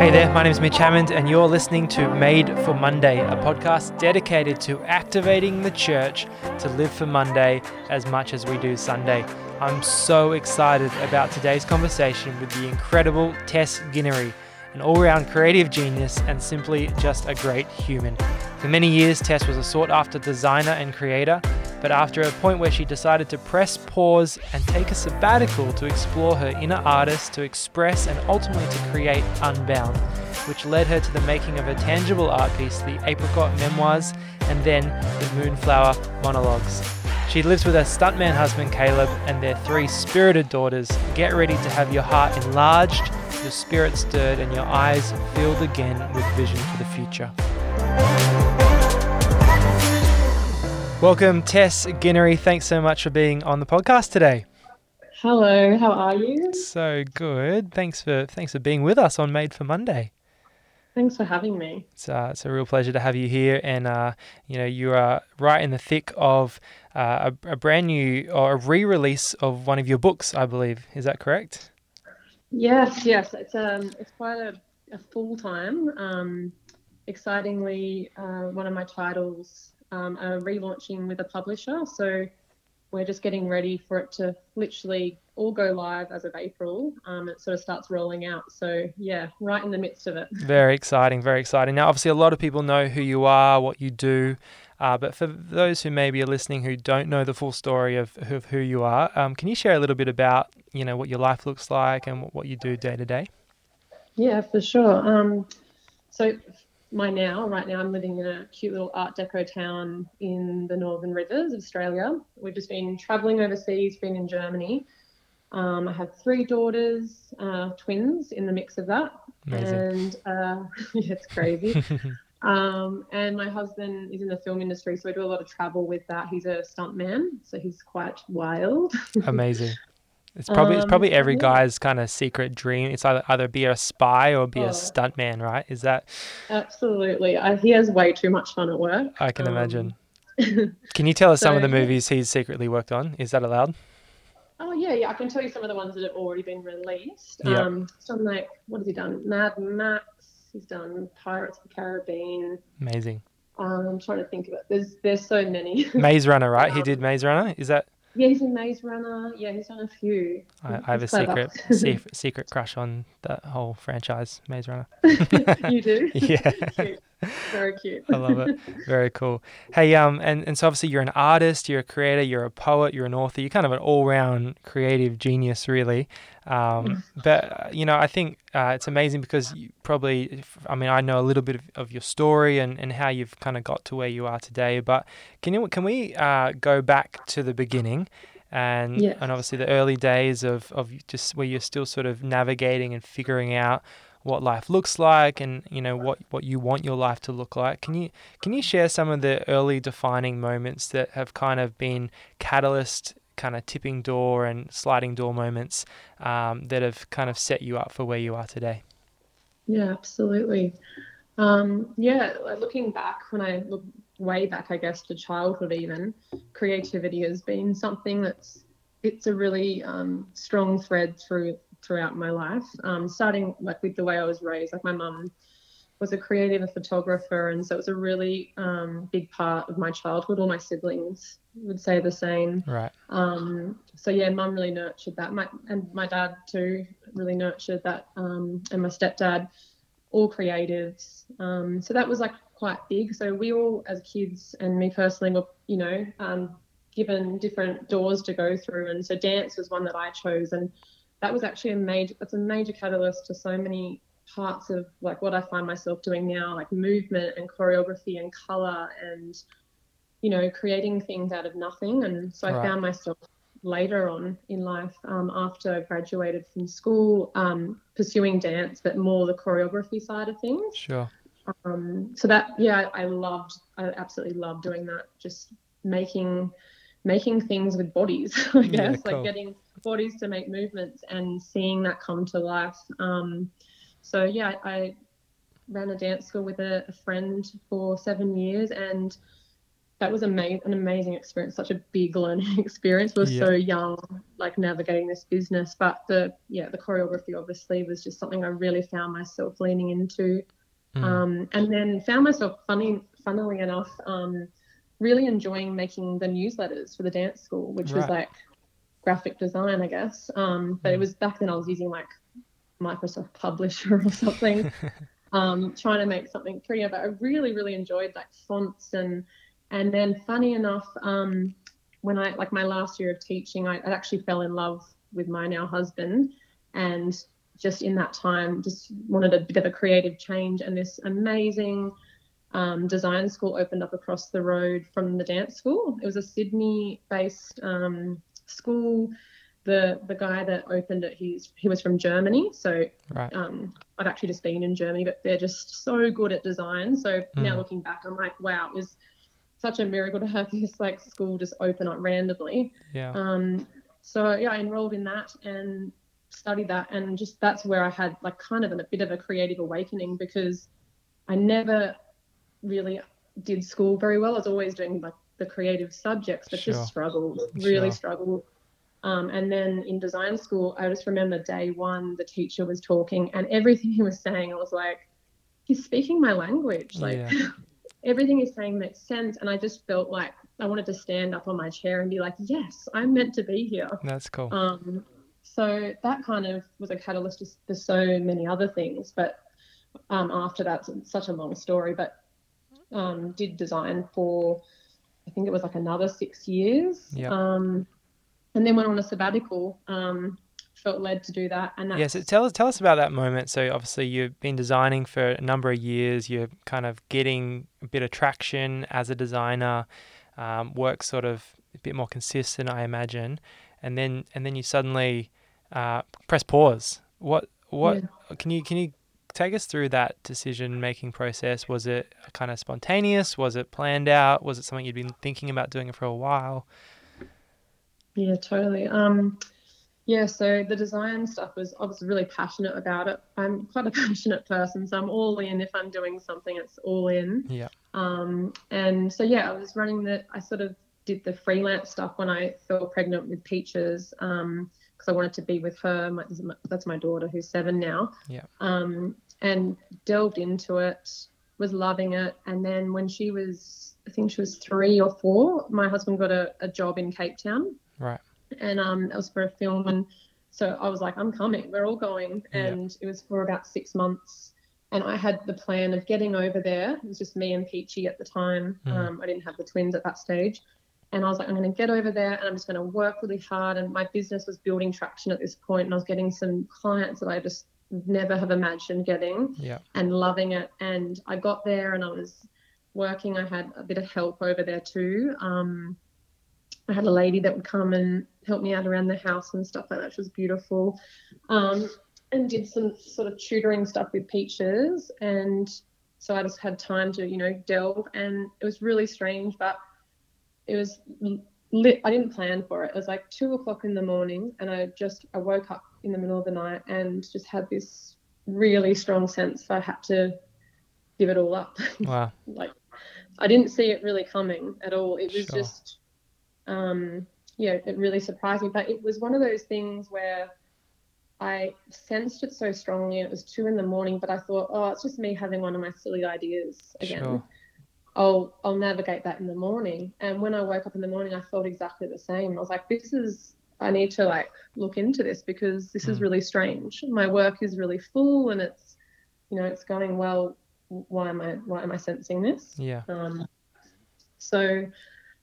Hey there, my name is Mitch Hammond, and you're listening to Made for Monday, a podcast dedicated to activating the church to live for Monday as much as we do Sunday. I'm so excited about today's conversation with the incredible Tess Guinery, an all round creative genius and simply just a great human. For many years, Tess was a sought after designer and creator, but after a point where she decided to press pause and take a sabbatical to explore her inner artist, to express and ultimately to create Unbound, which led her to the making of a tangible art piece, the Apricot Memoirs, and then the Moonflower Monologues. She lives with her stuntman husband Caleb and their three spirited daughters. Get ready to have your heart enlarged, your spirit stirred, and your eyes filled again with vision for the future. Welcome, Tess Guinery. Thanks so much for being on the podcast today. Hello, how are you? So good. Thanks for thanks for being with us on Made for Monday. Thanks for having me. It's, uh, it's a real pleasure to have you here, and uh, you know you are right in the thick of uh, a, a brand new or a re-release of one of your books, I believe. Is that correct? Yes, yes. It's um, it's quite a, a full time. Um, excitingly, uh, one of my titles um, are relaunching with a publisher, so we're just getting ready for it to literally all go live as of April. Um, it sort of starts rolling out. So yeah, right in the midst of it. Very exciting, very exciting. Now, obviously, a lot of people know who you are, what you do, uh, but for those who maybe are listening who don't know the full story of, of who you are, um, can you share a little bit about you know what your life looks like and what you do day to day? Yeah, for sure. Um, so my now, right now, I'm living in a cute little Art Deco town in the Northern Rivers of Australia. We've just been traveling overseas, been in Germany. Um, I have three daughters, uh, twins in the mix of that. Amazing. And uh, yeah, it's crazy. um, and my husband is in the film industry, so I do a lot of travel with that. He's a stuntman, so he's quite wild. Amazing. It's probably it's Um, probably every guy's kind of secret dream. It's either either be a spy or be a Oh. stuntman, right? Is that Absolutely. I, he has way too much fun at work. I can Um, imagine. Can you tell us some of the movies he's secretly worked on? Is that allowed? Oh yeah, yeah. I can tell you some of the ones that have already been released. Yeah. Um, some like what has he done? Mad Max. He's done Pirates of the Caribbean. Amazing. Um, I'm trying to think of it. There's there's so many. Maze Runner, right? He Um, did Maze Runner. Is that? Yeah, he's in Maze Runner. Yeah, he's done a few. I, I have a secret secret crush on that whole franchise, Maze Runner. you do. Yeah. Very cute. I love it. Very cool. Hey, um, and, and so obviously you're an artist, you're a creator, you're a poet, you're an author, you're kind of an all-round creative genius, really. Um, but uh, you know, I think uh, it's amazing because you probably, I mean, I know a little bit of, of your story and, and how you've kind of got to where you are today. But can you can we uh, go back to the beginning? And, Yes. and obviously the early days of, of just where you're still sort of navigating and figuring out what life looks like and you know what what you want your life to look like can you can you share some of the early defining moments that have kind of been catalyst kind of tipping door and sliding door moments um, that have kind of set you up for where you are today Yeah, absolutely. Um, yeah, looking back, when I look way back, I guess, to childhood, even creativity has been something that's it's a really um, strong thread through throughout my life. Um, starting like with the way I was raised, like my mum was a creative and photographer, and so it was a really um, big part of my childhood. All my siblings would say the same. right Um, so yeah, mum really nurtured that. My and my dad too really nurtured that, um, and my stepdad, all creatives. Um, so that was like quite big. So we all, as kids, and me personally, were you know um, given different doors to go through, and so dance was one that I chose, and that was actually a major. That's a major catalyst to so many parts of like what I find myself doing now, like movement and choreography and color and you know, creating things out of nothing. And so I Right. found myself later on in life, um, after I graduated from school, um, pursuing dance, but more the choreography side of things. sure Um, so that, yeah, I loved, I absolutely loved doing that. Just making, making things with bodies, I Yeah, guess, cool. like getting bodies to make movements and seeing that come to life. Um, so yeah, I ran a dance school with a, a friend for seven years and that was an amazing experience, such a big learning experience. We were Yeah. so young, like navigating this business. But the yeah, the choreography obviously was just something I really found myself leaning into. Mm. Um, and then found myself funny, funnily enough, um, really enjoying making the newsletters for the dance school, which was like graphic design, I guess. Um, but it Mm. was back then I was using like Microsoft Publisher or something, um, trying to make something pretty. But I really, really enjoyed like fonts and and then funny enough, um, when I like my last year of teaching, I, I actually fell in love with my now husband, and just in that time, just wanted a bit of a creative change. And this amazing um, design school opened up across the road from the dance school. It was a Sydney-based um, school. The the guy that opened it, he's he was from Germany, so right. um, I've actually just been in Germany, but they're just so good at design. So now Mm. looking back, I'm like, wow, it was such a miracle to have this like school just open up randomly. Yeah. Um, so yeah, I enrolled in that and studied that, and just that's where I had like kind of a bit of a creative awakening because I never really did school very well. I was always doing like the creative subjects, but Sure. just struggled, really Sure. struggled. Um, and then in design school, I just remember day one, the teacher was talking, and everything he was saying, I was like, he's speaking my language. Like Yeah. everything he's saying makes sense. And I just felt like I wanted to stand up on my chair and be like, yes, I'm meant to be here. That's cool. Um, so that kind of was a catalyst to so many other things. But um, after that, it's such a long story, but um, did design for, I think it was like another six years. Yeah. Um, and then went on a sabbatical. Um, felt led to do that. And that's, Yeah, so tell us tell us about that moment. So obviously you've been designing for a number of years. You're kind of getting a bit of traction as a designer. Um, work sort of a bit more consistent, I imagine, and then and then you suddenly uh, press pause. What what can you can you take us through that decision making process? Was it kind of spontaneous? Was it planned out? Was it something you'd been thinking about doing for a while? Yeah, totally. Um, yeah, so the design stuff was I was really passionate about it. I'm quite a passionate person, so I'm all in. If I'm doing something, it's all in. Yeah. Um, and so yeah, I was running the. I sort of did the freelance stuff when I fell pregnant with Peaches, um, because I wanted to be with her. My, this is my- that's my daughter who's seven now. Yeah. Um, and delved into it, was loving it, and then when she was, I think she was three or four, my husband got a, a job in Cape Town Right. and um, it was for a film. And so I was like, I'm coming. We're all going. Yeah. And it was for about six months. And I had the plan of getting over there. It was just me and Peachy at the time. Mm. Um, I didn't have the twins at that stage. And I was like, I'm going to get over there and I'm just going to work really hard. And my business was building traction at this point, And I was getting some clients that I just never have imagined getting Yeah. and loving it. And I got there and I was working. I had a bit of help over there too. Um, I had a lady that would come and help me out around the house and stuff like that, which was beautiful. Um, and did some sort of tutoring stuff with Peaches. And so I just had time to, you know, delve. And it was really strange, but it was lit. I didn't plan for it. It was like two o'clock in the morning, and I just I woke up in the middle of the night and just had this really strong sense that I had to give it all up. Wow. like I didn't see it really coming at all. It was Sure. just um yeah, it really surprised me. But it was one of those things where I sensed it so strongly and it was two in the morning, but I thought, oh, it's just me having one of my silly ideas again. Sure. I'll I'll navigate that in the morning. And when I woke up in the morning I felt exactly the same. I was like, this is I need to like look into this because this is Mm. really strange. My work is really full and it's you know, it's going well. Why am I why am I sensing this? Yeah. Um, so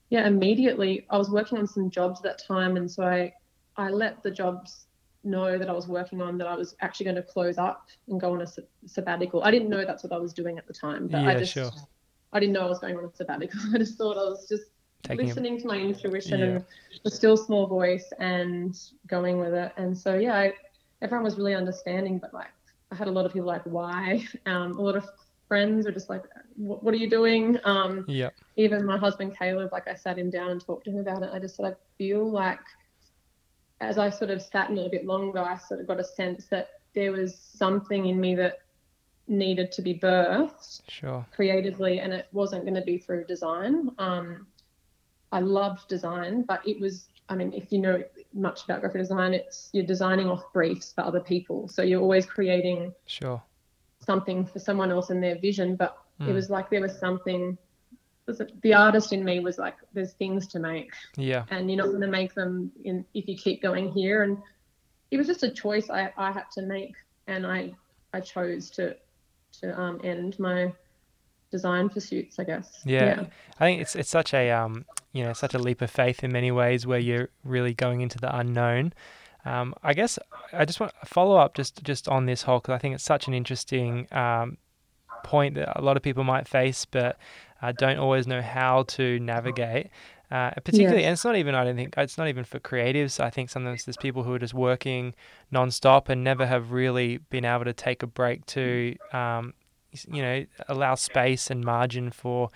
yeah, immediately I was working on some jobs at that time, and so I I let the jobs know that I was working on that I was actually going to close up and go on a sab- sabbatical. I didn't know that's what I was doing at the time, but I Yeah, just sure. I didn't know I was going on a sabbatical. I just thought I was just Taking a, listening to my intuition Yeah. and the still small voice and going with it. And so yeah, I, everyone was really understanding, but like I had a lot of people like, why? Um, a lot of friends were just like, what, are you doing? Um, yeah. even my husband Caleb, like I sat him down and talked to him about it. I just said I feel like as I sort of sat in it a bit longer, I sort of got a sense that there was something in me that needed to be birthed Sure. creatively, and it wasn't going to be through design. Um, I loved design, but it was. I mean, if you know much about graphic design, it's you're designing off briefs for other people, so you're always creating Sure. something for someone else and their vision. But Mm. it was like there was something. was it- The artist in me was like, "There's things to make." Yeah. and you're not going to make them in if you keep going here and it was just a choice I, I had to make and I I chose to to um, end my design pursuits I guess Yeah. I think it's it's such a um you know such a leap of faith in many ways where you're really going into the unknown. Um, I guess I just want to follow up just just on this whole because I think it's such an interesting um, point that a lot of people might face, but uh, don't always know how to navigate. Uh, particularly, and it's not even I don't think it's not even for creatives. I think sometimes there's people who are just working nonstop and never have really been able to take a break to um, you know allow space and margin for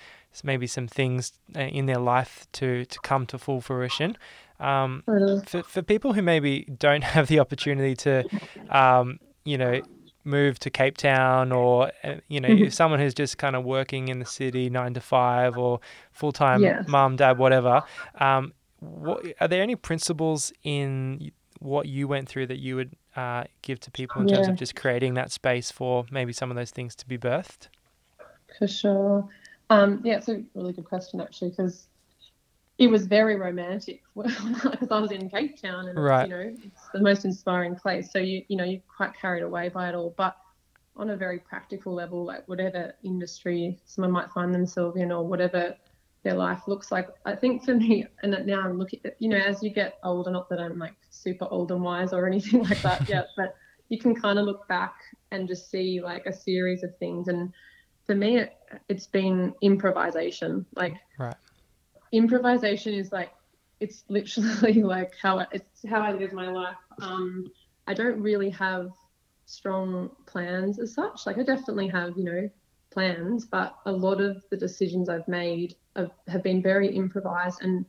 maybe some things uh, in their life to to come to full fruition. Um, for for people who maybe don't have the opportunity to, um, you know, move to Cape Town, or uh, you know, Mhm. someone who's just kind of working in the city nine to five, or full time Yes. mom, dad, whatever. Um, what are there any principles in what you went through that you would uh, give to people in terms of just creating that space for maybe some of those things to be birthed? for sure um, yeah it's a really good question actually because it was very romantic because I was in Cape Town and Right. you know it's the most inspiring place so you you know you're quite carried away by it all but on a very practical level like whatever industry someone might find themselves in or whatever their life looks like I think for me and now I'm looking at you know as you get older not that I'm like super old and wise or anything like that yet but you can kind of look back and just see like a series of things and for me it, it's been improvisation like Right. Improvisation is like it's literally like how I, it's how I live my life. Um, I don't really have strong plans as such. Like I definitely have, you know, plans, but a lot of the decisions I've made have, have been very improvised and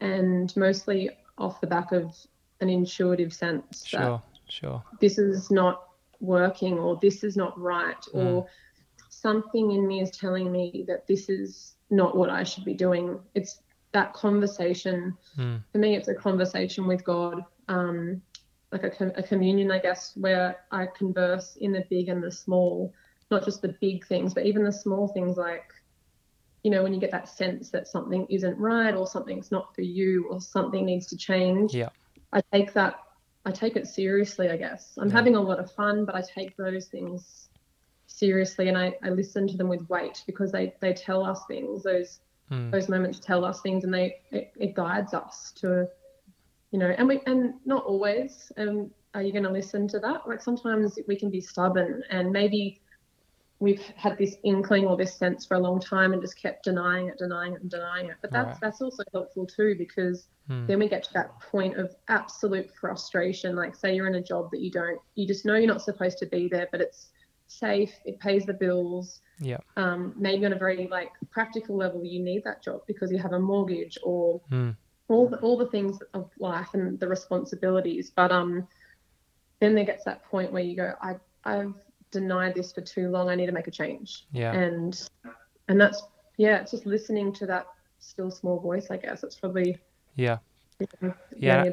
and mostly off the back of an intuitive sense that Sure. Sure. this is not working or this is not right Mm. or something in me is telling me that this is not what I should be doing. It's that conversation. Mm. For me, it's a conversation with God, um, like a, com- a communion, I guess, where I converse in the big and the small, not just the big things, but even the small things like, you know, when you get that sense that something isn't right or something's not for you or something needs to change. Yeah. I take that I take it seriously, I guess. I'm Yeah. having a lot of fun, but I take those things seriously and I, I listen to them with weight because they, they tell us things. Those Mm. those moments tell us things and they it, it guides us to you know and we and not always um are you going to listen to that like sometimes we can be stubborn and maybe we've had this inkling or this sense for a long time and just kept denying it denying it and denying it but that's Right. that's also helpful too because Mm. then we get to that point of absolute frustration like say you're in a job that you don't you just know you're not supposed to be there but it's safe it pays the bills Yeah. um, maybe on a very like practical level you need that job because you have a mortgage or Mm. all the, all the things of life and the responsibilities but um then there gets that point where you go I I've denied this for too long I need to make a change Yeah. and and that's yeah it's just listening to that still small voice I guess it's probably Yeah. Yeah.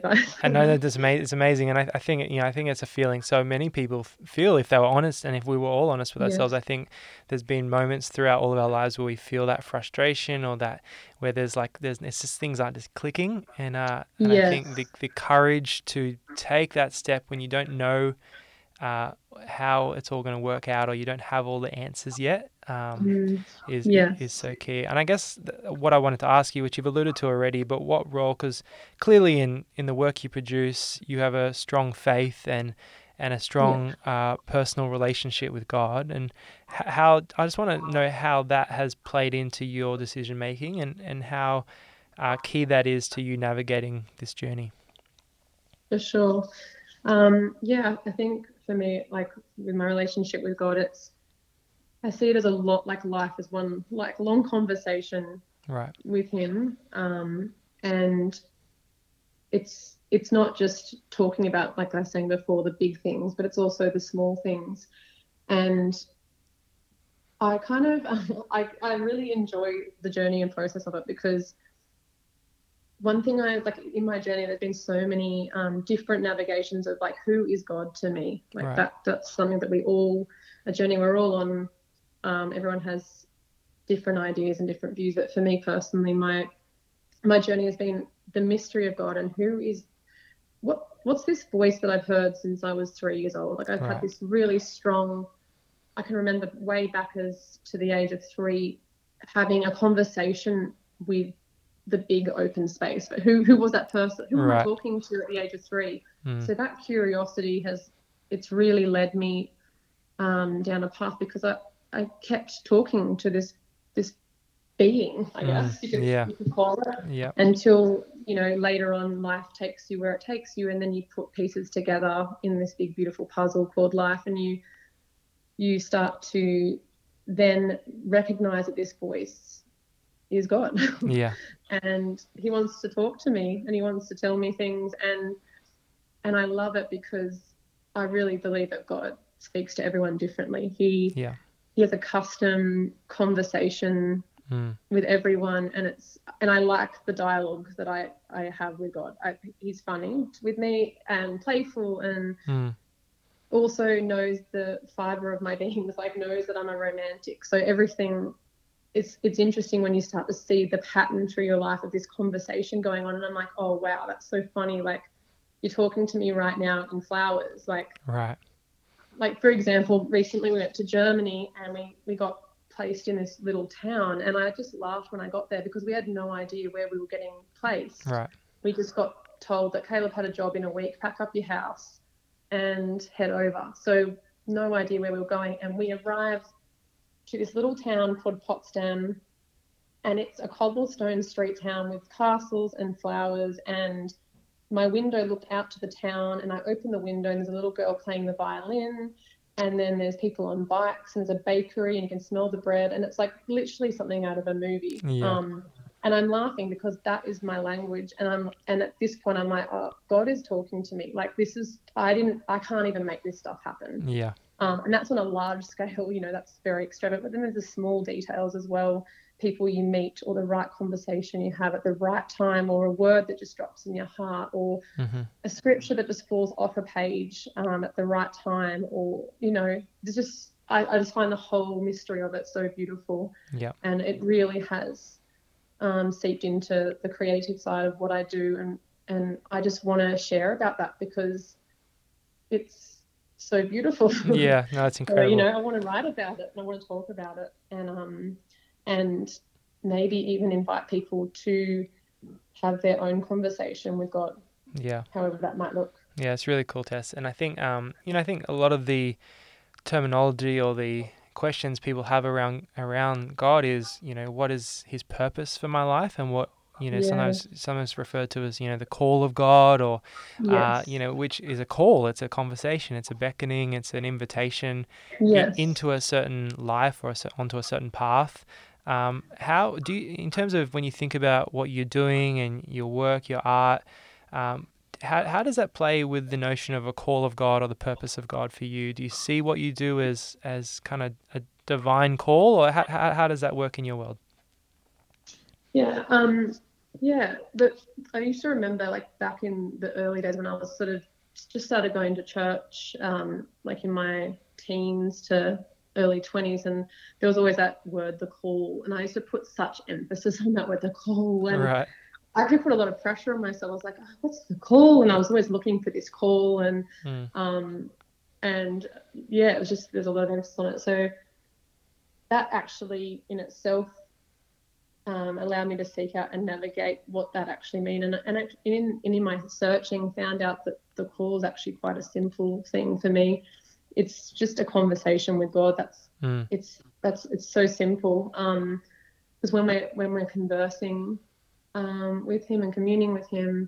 I know that that's ama- it's amazing, and I, I think you know I think it's a feeling so many people f- feel if they were honest, and if we were all honest with Yes. ourselves. I think there's been moments throughout all of our lives where we feel that frustration, or that where there's like there's it's just things aren't just clicking, and uh, and I think the the courage to take that step when you don't know uh, how it's all going to work out, or you don't have all the answers yet. Um, Mm, is Yes. is so key. And I guess th- what I wanted to ask you, which you've alluded to already, but what role? Because clearly in in the work you produce, you have a strong faith and and a strong uh, personal relationship with God. And h- how I just want to know how that has played into your decision making and and how uh, key that is to you navigating this journey. for sure. Um, yeah, I think for me, like with my relationship with God, it's I see it as a lot like life as one like long conversation Right. with Him, um, and it's it's not just talking about like I was saying before the big things, but it's also the small things, and I kind of I I really enjoy the journey and process of it because one thing I like in my journey, there's been so many um, different navigations of like who is God to me. Like Right. that that's something that we all a journey we're all on. Um, everyone has different ideas and different views, but for me personally, my my journey has been the mystery of God and who is what what's this voice that I've heard since I was three years old. Like I've Right. had this really strong. I can remember way back as to the age of three, having a conversation with the big open space. But who who was that person? Who am I talking to at the age of three? Mm. So that curiosity has it's really led me um, down a path because I I kept talking to this this being, I Mm, guess you could, yeah. you could call it Yeah. until you know later on life takes you where it takes you and then you put pieces together in this big beautiful puzzle called life and you you start to then recognize that this voice is god Yeah. and he wants to talk to me and he wants to tell me things and and i love it because i really believe that god speaks to everyone differently he Yeah. he has a custom conversation Mm. with everyone and it's and I like the dialogue that I I have with God. I, he's funny with me and playful and Mm. also knows the fiber of my being like knows that I'm a romantic. So everything it's it's interesting when you start to see the pattern through your life of this conversation going on and I'm like, "Oh wow, that's so funny like you're talking to me right now in flowers." Like Right. like for example, recently we went to Germany and we, we got placed in this little town and I just laughed when I got there because we had no idea where we were getting placed. Right. We just got told that Caleb had a job in a week, pack up your house and head over. So no idea where we were going and we arrived to this little town called Potsdam and it's a cobblestone street town with castles and flowers and my window looked out to the town and I opened the window and there's a little girl playing the violin and then there's people on bikes and there's a bakery and you can smell the bread and it's like literally something out of a movie. Yeah. Um, and I'm laughing because that is my language and I'm and at this point I'm like, oh, God is talking to me. Like this is I didn't I can't even make this stuff happen. Yeah. Um, and that's on a large scale, you know, that's very extravagant. But then there's the small details as well people you meet, or the right conversation you have at the right time, or a word that just drops in your heart, or hmm a scripture that just falls off a page um, at the right time, or, you know, there's just, I, I just find the whole mystery of it so beautiful. Yeah. And it really has um, seeped into the creative side of what I do. And, and I just want to share about that because it's so beautiful. Yeah. No, So, incredible. you know, I want to write about it and I want to talk about it and um and maybe even invite people to have their own conversation with God, yeah. however that might look. Yeah, it's really cool, Tess. And I think, um, you know, I think a lot of the terminology or the questions people have around around God is, you know, what is His purpose for my life, and what you know Yeah. sometimes sometimes referred to as you know the call of God, or uh, you know, which is a call. It's a conversation. It's a beckoning. It's an invitation yes. into a certain life or a, onto a certain path. Um, how do you, in terms of when you think about what you're doing and your work, your art, um, how, how does that play with the notion of a call of God or the purpose of God for you? Do you see what you do as as kind of a divine call, or how, how, how does that work in your world? Yeah, um, yeah. But I used to remember, like back in the early days when I was sort of just started going to church, um, like in my teens to early twenties, and there was always that word, the call, and I used to put such emphasis on that word, the call, and Right. I could put a lot of pressure on myself. I was like, oh, what's the call? And I was always looking for this call, and Mm. um, and yeah, it was just there's a lot of emphasis on it. So that actually in itself um, allowed me to seek out and navigate what that actually mean. And and in in my searching, found out that the call is actually quite a simple thing for me. It's just a conversation with God. That's Mm. it's that's it's so simple. Um, because when we're when we're conversing um, with Him and communing with Him,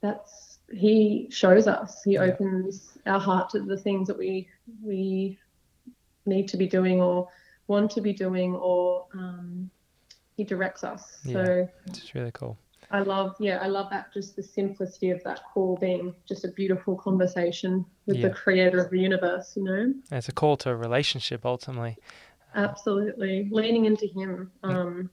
that's He shows us. He Yeah. opens our heart to the things that we we need to be doing or want to be doing, or um, He directs us. So It's really cool. I love, yeah, I love that. Just the simplicity of that call being just a beautiful conversation with Yeah. the Creator of the universe. You know. It's a call to a relationship ultimately. Absolutely, leaning into Him. Um,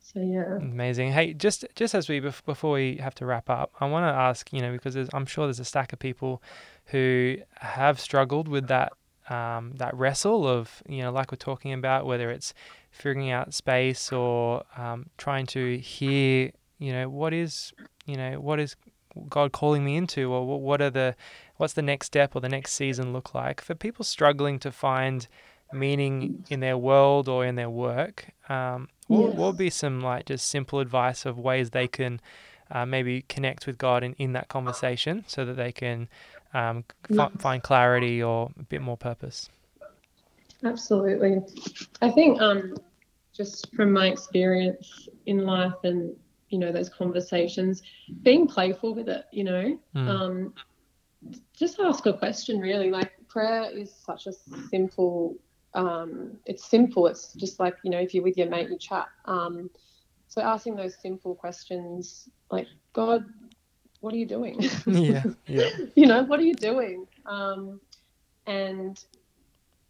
so yeah. Amazing. Hey, just just as we before we have to wrap up, I want to ask you know because there's, I'm sure there's a stack of people who have struggled with that um, that wrestle of you know like we're talking about whether it's figuring out space or um, trying to hear you know what is you know what is God calling me into or what are the what's the next step or the next season look like for people struggling to find meaning in their world or in their work um, what, Yes. what would be some like just simple advice of ways they can uh, maybe connect with God in, in that conversation so that they can um, Yes. find clarity or a bit more purpose Absolutely. I think um, just from my experience in life and you know those conversations, being playful with it, you know, Mm. um, just ask a question. Really, like prayer is such a simple. Um, it's simple. It's just like you know if you're with your mate, you chat. Um, so asking those simple questions, like God, what are you doing? yeah yeah you know, what are you doing? Um, and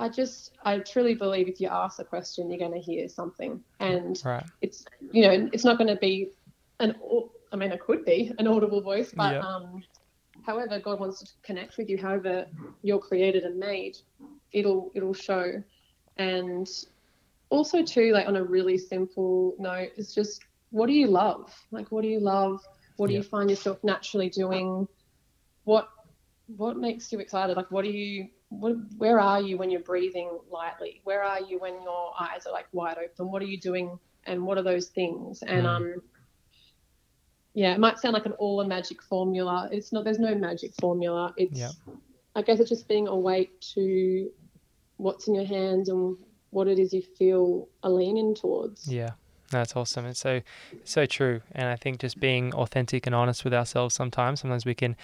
I just, I truly believe if you ask a question, you're going to hear something. And right it's, you know, it's not going to be an, I mean, it could be an audible voice, but Yeah. um, however God wants to connect with you, however you're created and made, it'll, it'll show. And also too, like on a really simple note, it's just, what do you love? Like, what do you love? What do Yeah. you find yourself naturally doing? What what makes you excited? Like, what do you, where are you when you're breathing lightly? Where are you when your eyes are like wide open? What are you doing? And what are those things? And Mm. um, yeah, it might sound like an all a magic formula. It's not. There's no magic formula. It's, Yep. I guess, it's just being awake to what's in your hands and what it is you feel a leaning towards. Yeah, that's awesome. It's so so true, and I think just being authentic and honest with ourselves sometimes. Sometimes we can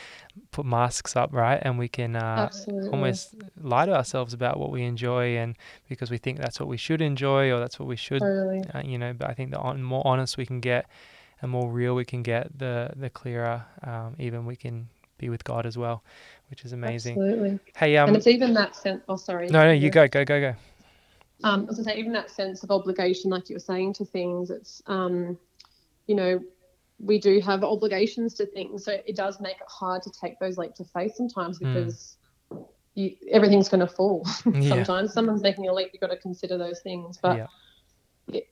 put masks up, right, and we can uh, almost lie to ourselves about what we enjoy, and because we think that's what we should enjoy or that's what we should, Totally. uh, you know. But I think the on, more honest we can get, and more real we can get, the the clearer um, even we can be with God as well, which is amazing. Absolutely. Hey, um, and it's even that sense. Oh, sorry. no, no, you go, go, go, go. Um, I say even that sense of obligation, like you were saying to things, it's um, you know, we do have obligations to things, so it does make it hard to take those leaps of faith sometimes Mm. because you, everything's going to fall. Yeah. sometimes someone's making a leap, you've got to consider those things, but Yeah. it,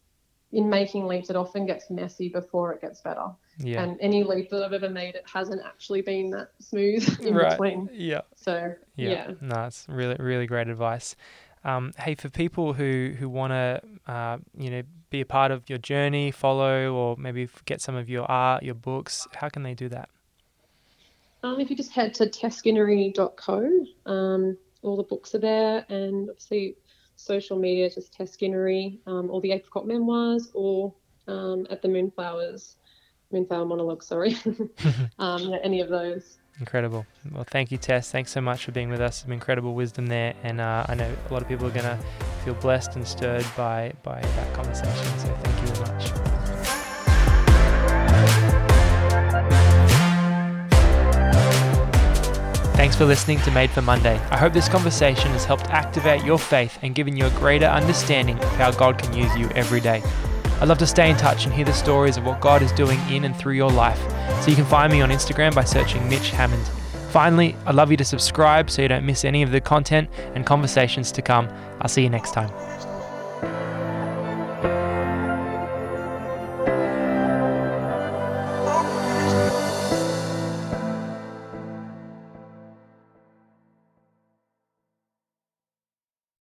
in making leaps, it often gets messy before it gets better. Yeah. And any leap that I've ever made, it hasn't actually been that smooth in right. between. Yeah. So Yeah. yeah. No, it's really, really great advice. Um, hey, for people who who want to, uh, you know, be a part of your journey, follow, or maybe get some of your art, your books, how can they do that? Um, if you just head to tessguinery.co, um, all the books are there, and obviously social media, just Tessguinery, um, or the Apricot Memoirs, or um, at the Moonflowers, Moonflower Monologue, sorry, um, any of those. Incredible. Well, thank you, Tess. Thanks so much for being with us. Some incredible wisdom there, and uh, I know a lot of people are going to feel blessed and stirred by by that conversation. So thank you very much. Thanks for listening to Made for Monday. I hope this conversation has helped activate your faith and given you a greater understanding of how God can use you every day. I'd love to stay in touch and hear the stories of what God is doing in and through your life. So you can find me on Instagram by searching Mitch Hammond. Finally, I'd love you to subscribe so you don't miss any of the content and conversations to come. I'll see you next time.